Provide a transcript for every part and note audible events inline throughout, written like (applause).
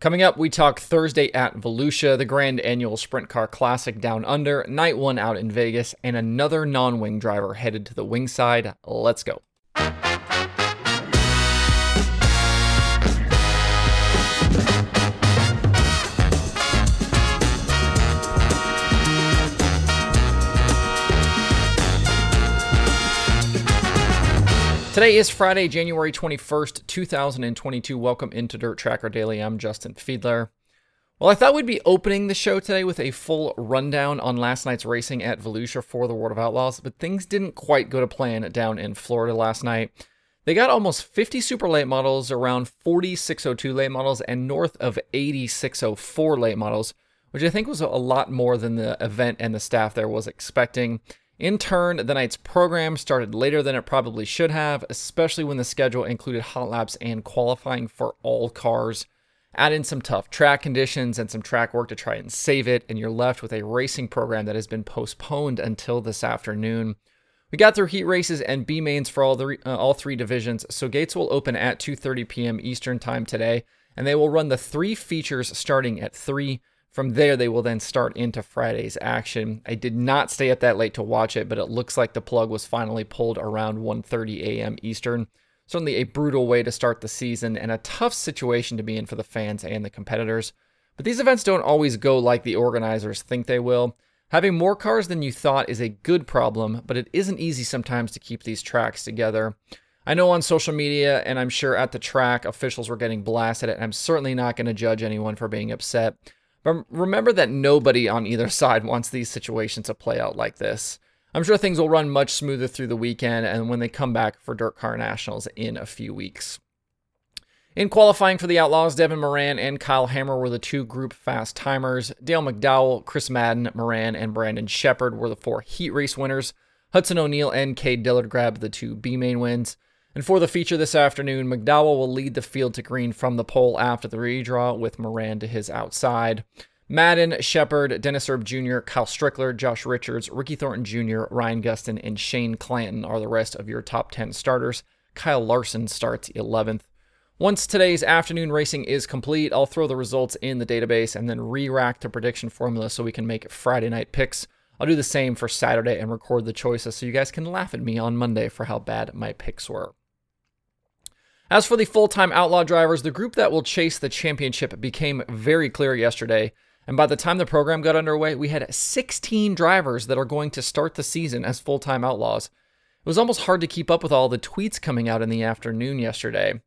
Coming up, we talk Thursday at Volusia, the Grand Annual Sprint Car Classic Down Under, night one out in Vegas, and another non wing driver headed to the wing side. Let's go. Today is Friday, January 21st, 2022. Welcome into Dirt Tracker Daily. I'm Justin Fiedler. Well, I thought we'd be opening the show today with a full rundown on last night's racing at Volusia for the World of Outlaws, but things didn't quite go to plan down in Florida last night. They got almost 50 super late models, around 40 602 late models, and north of 80 604 late models, which I think was a lot more than the event and the staff there was expecting. In turn, the night's program started later than it probably should have, especially when the schedule included hot laps and qualifying for all cars. Add in some tough track conditions and some track work to try and save it, and you're left with a racing program that has been postponed until this afternoon. We got through heat races and B mains for all the uh, all three divisions, so gates will open at 2:30 p.m. Eastern Time today, and they will run the three features starting at 3 from there, they will then start into Friday's action. I did not stay up that late to watch it, but it looks like the plug was finally pulled around 1:30 a.m. Eastern. Certainly a brutal way to start the season and a tough situation to be in for the fans and the competitors. But these events don't always go like the organizers think they will. Having more cars than you thought is a good problem, but it isn't easy sometimes to keep these tracks together. I know on social media, and I'm sure at the track, officials were getting blasted, and I'm certainly not going to judge anyone for being upset. But remember that nobody on either (laughs) side wants these situations to play out like this. I'm sure things will run much smoother through the weekend and when they come back for Dirt Car Nationals in a few weeks. In qualifying for the Outlaws, Devin Moran and Kyle Hammer were the two group fast timers. Dale McDowell, Chris Madden, Moran, and Brandon Shepard were the four heat race winners. Hudson O'Neill and Cade Dillard grabbed the two B main wins. And for the feature this afternoon, McDowell will lead the field to green from the pole after the redraw with Moran to his outside. Madden, Shepard, Dennis Erb Jr., Kyle Strickler, Josh Richards, Ricky Thornton Jr., Ryan Gustin, and Shane Clanton are the rest of your top 10 starters. Kyle Larson starts 11th. Once today's afternoon racing is complete, I'll throw the results in the database and then re rack the prediction formula so we can make Friday night picks. I'll do the same for Saturday and record the choices so you guys can laugh at me on Monday for how bad my picks were. As for the full time outlaw drivers, the group that will chase the championship became very clear yesterday. And by the time the program got underway, we had 16 drivers that are going to start the season as full time outlaws. It was almost hard to keep up with all the tweets coming out in the afternoon yesterday.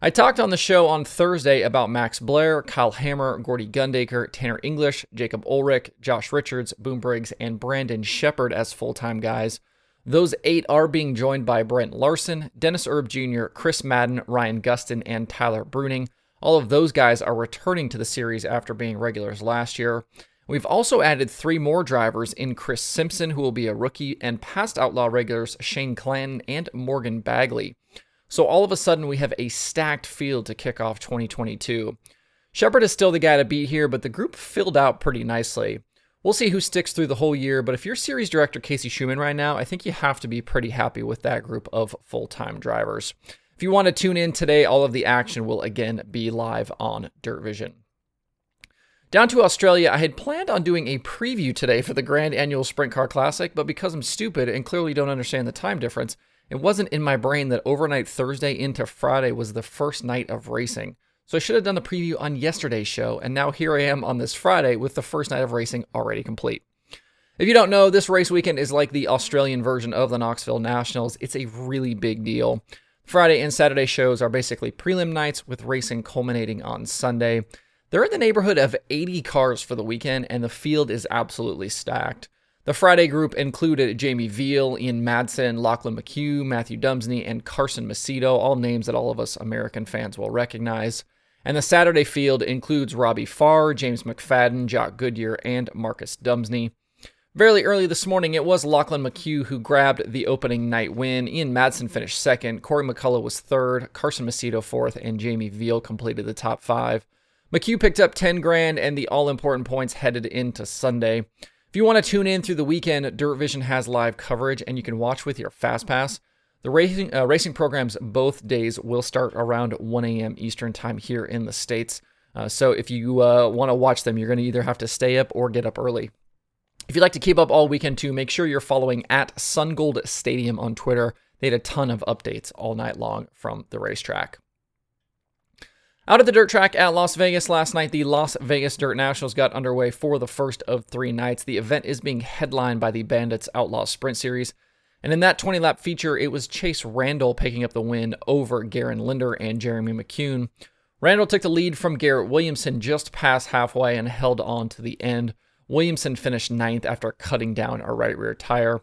I talked on the show on Thursday about Max Blair, Kyle Hammer, Gordy Gundaker, Tanner English, Jacob Ulrich, Josh Richards, Boom Briggs, and Brandon Shepard as full time guys. Those eight are being joined by Brent Larson, Dennis Erb Jr., Chris Madden, Ryan Gustin, and Tyler Bruning. All of those guys are returning to the series after being regulars last year. We've also added three more drivers in Chris Simpson, who will be a rookie, and past Outlaw regulars Shane Clanton and Morgan Bagley. So all of a sudden, we have a stacked field to kick off 2022. Shepard is still the guy to beat here, but the group filled out pretty nicely. We'll see who sticks through the whole year, but if you're series director Casey Schumann right now, I think you have to be pretty happy with that group of full time drivers. If you want to tune in today, all of the action will again be live on Dirt Vision. Down to Australia, I had planned on doing a preview today for the Grand Annual Sprint Car Classic, but because I'm stupid and clearly don't understand the time difference, it wasn't in my brain that overnight Thursday into Friday was the first night of racing. So I should have done the preview on yesterday's show, and now here I am on this Friday with the first night of racing already complete. If you don't know, this race weekend is like the Australian version of the Knoxville Nationals. It's a really big deal. Friday and Saturday shows are basically prelim nights with racing culminating on Sunday. They're in the neighborhood of 80 cars for the weekend, and the field is absolutely stacked. The Friday group included Jamie Veal, Ian Madsen, Lachlan McHugh, Matthew Dumesny, and Carson Macedo, all names that all of us American fans will recognize. And the Saturday field includes Robbie Farr, James McFadden, Jock Goodyear, and Marcus Dumesny. Very early this morning, it was Lachlan McHugh who grabbed the opening night win. Ian Madsen finished second, Corey McCullough was third, Carson Macedo fourth, and Jamie Veal completed the top five. McHugh picked up 10 grand and the all important points headed into Sunday. If you want to tune in through the weekend, Dirt Vision has live coverage and you can watch with your Fast Pass. The racing, uh, racing programs both days will start around 1 a.m. Eastern Time here in the States. Uh, so if you uh, want to watch them, you're going to either have to stay up or get up early. If you'd like to keep up all weekend too, make sure you're following at SunGold Stadium on Twitter. They had a ton of updates all night long from the racetrack. Out at the dirt track at Las Vegas last night, the Las Vegas Dirt Nationals got underway for the first of three nights. The event is being headlined by the Bandits Outlaw Sprint Series. And in that 20 lap feature, it was Chase Randall picking up the win over Garen Linder and Jeremy McCune. Randall took the lead from Garrett Williamson just past halfway and held on to the end. Williamson finished ninth after cutting down a right rear tire.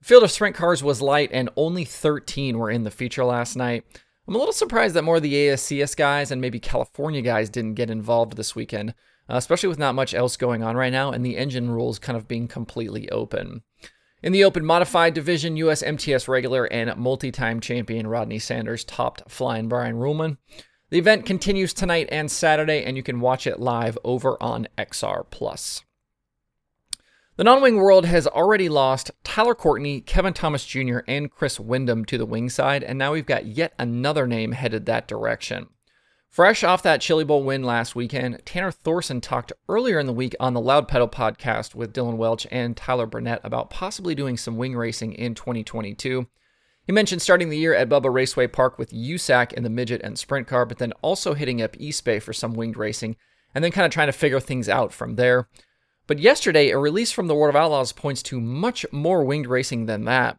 The field of sprint cars was light, and only 13 were in the feature last night. I'm a little surprised that more of the ASCS guys and maybe California guys didn't get involved this weekend, uh, especially with not much else going on right now and the engine rules kind of being completely open. In the open modified division, US MTS regular and multi time champion Rodney Sanders topped flying Brian Ruhlman. The event continues tonight and Saturday, and you can watch it live over on XR Plus. The non wing world has already lost Tyler Courtney, Kevin Thomas Jr., and Chris Windom to the wing side, and now we've got yet another name headed that direction. Fresh off that Chili Bowl win last weekend, Tanner Thorson talked earlier in the week on the Loud Pedal podcast with Dylan Welch and Tyler Burnett about possibly doing some wing racing in 2022. He mentioned starting the year at Bubba Raceway Park with USAC in the midget and sprint car, but then also hitting up East Bay for some winged racing, and then kind of trying to figure things out from there. But yesterday, a release from the World of Outlaws points to much more winged racing than that.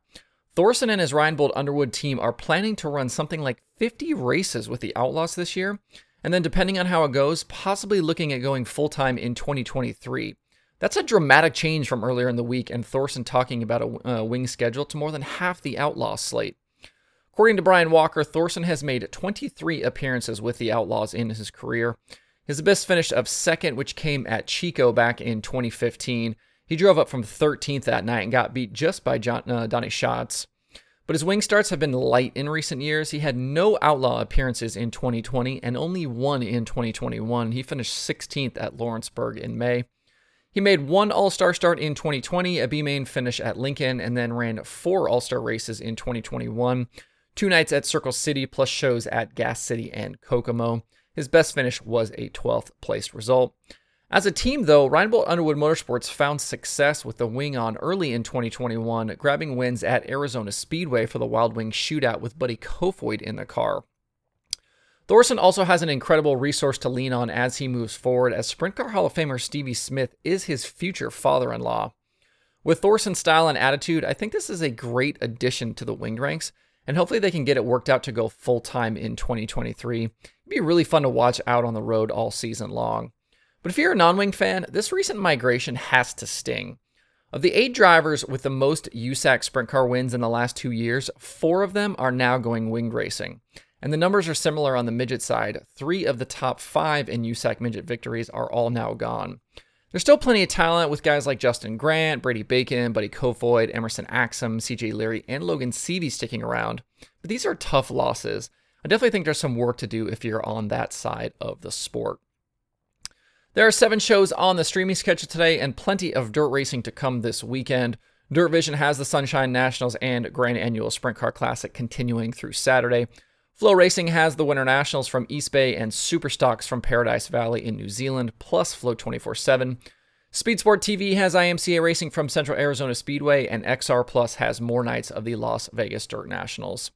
Thorson and his Ryan Bolt Underwood team are planning to run something like 50 races with the Outlaws this year, and then depending on how it goes, possibly looking at going full time in 2023. That's a dramatic change from earlier in the week and Thorson talking about a uh, wing schedule to more than half the Outlaw slate. According to Brian Walker, Thorson has made 23 appearances with the Outlaws in his career. His best finish of second, which came at Chico back in 2015. He drove up from 13th that night and got beat just by John, uh, Donny Schatz. But his wing starts have been light in recent years. He had no outlaw appearances in 2020 and only one in 2021. He finished 16th at Lawrenceburg in May. He made one All Star start in 2020, a B main finish at Lincoln, and then ran four All Star races in 2021, two nights at Circle City, plus shows at Gas City and Kokomo. His best finish was a 12th place result. As a team, though, Ryan Bolt Underwood Motorsports found success with the wing on early in 2021, grabbing wins at Arizona Speedway for the Wild Wing shootout with Buddy Kofoid in the car. Thorson also has an incredible resource to lean on as he moves forward, as Sprint Car Hall of Famer Stevie Smith is his future father in law. With Thorson's style and attitude, I think this is a great addition to the winged ranks, and hopefully they can get it worked out to go full time in 2023. It'd be really fun to watch out on the road all season long. But if you're a non wing fan, this recent migration has to sting. Of the eight drivers with the most USAC sprint car wins in the last two years, four of them are now going winged racing. And the numbers are similar on the midget side. Three of the top five in USAC midget victories are all now gone. There's still plenty of talent with guys like Justin Grant, Brady Bacon, Buddy Kofoid, Emerson Axsom, CJ Leary, and Logan Seavey sticking around. But these are tough losses. I definitely think there's some work to do if you're on that side of the sport. There are seven shows on the streaming schedule today and plenty of dirt racing to come this weekend. Dirt Vision has the Sunshine Nationals and Grand Annual Sprint Car Classic continuing through Saturday. Flo Racing has the Winter Nationals from East Bay and Superstocks from Paradise Valley in New Zealand, plus Flo 24 7. Speed Sport TV has IMCA Racing from Central Arizona Speedway, and XR Plus has more nights of the Las Vegas Dirt Nationals.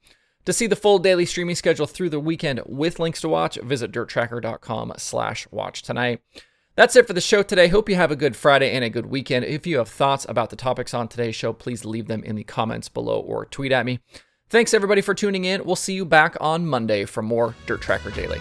To see the full daily streaming schedule through the weekend with links to watch, visit dirttracker.com slash watch tonight. That's it for the show today. Hope you have a good Friday and a good weekend. If you have thoughts about the topics on today's show, please leave them in the comments below or tweet at me. Thanks everybody for tuning in. We'll see you back on Monday for more Dirt Tracker Daily.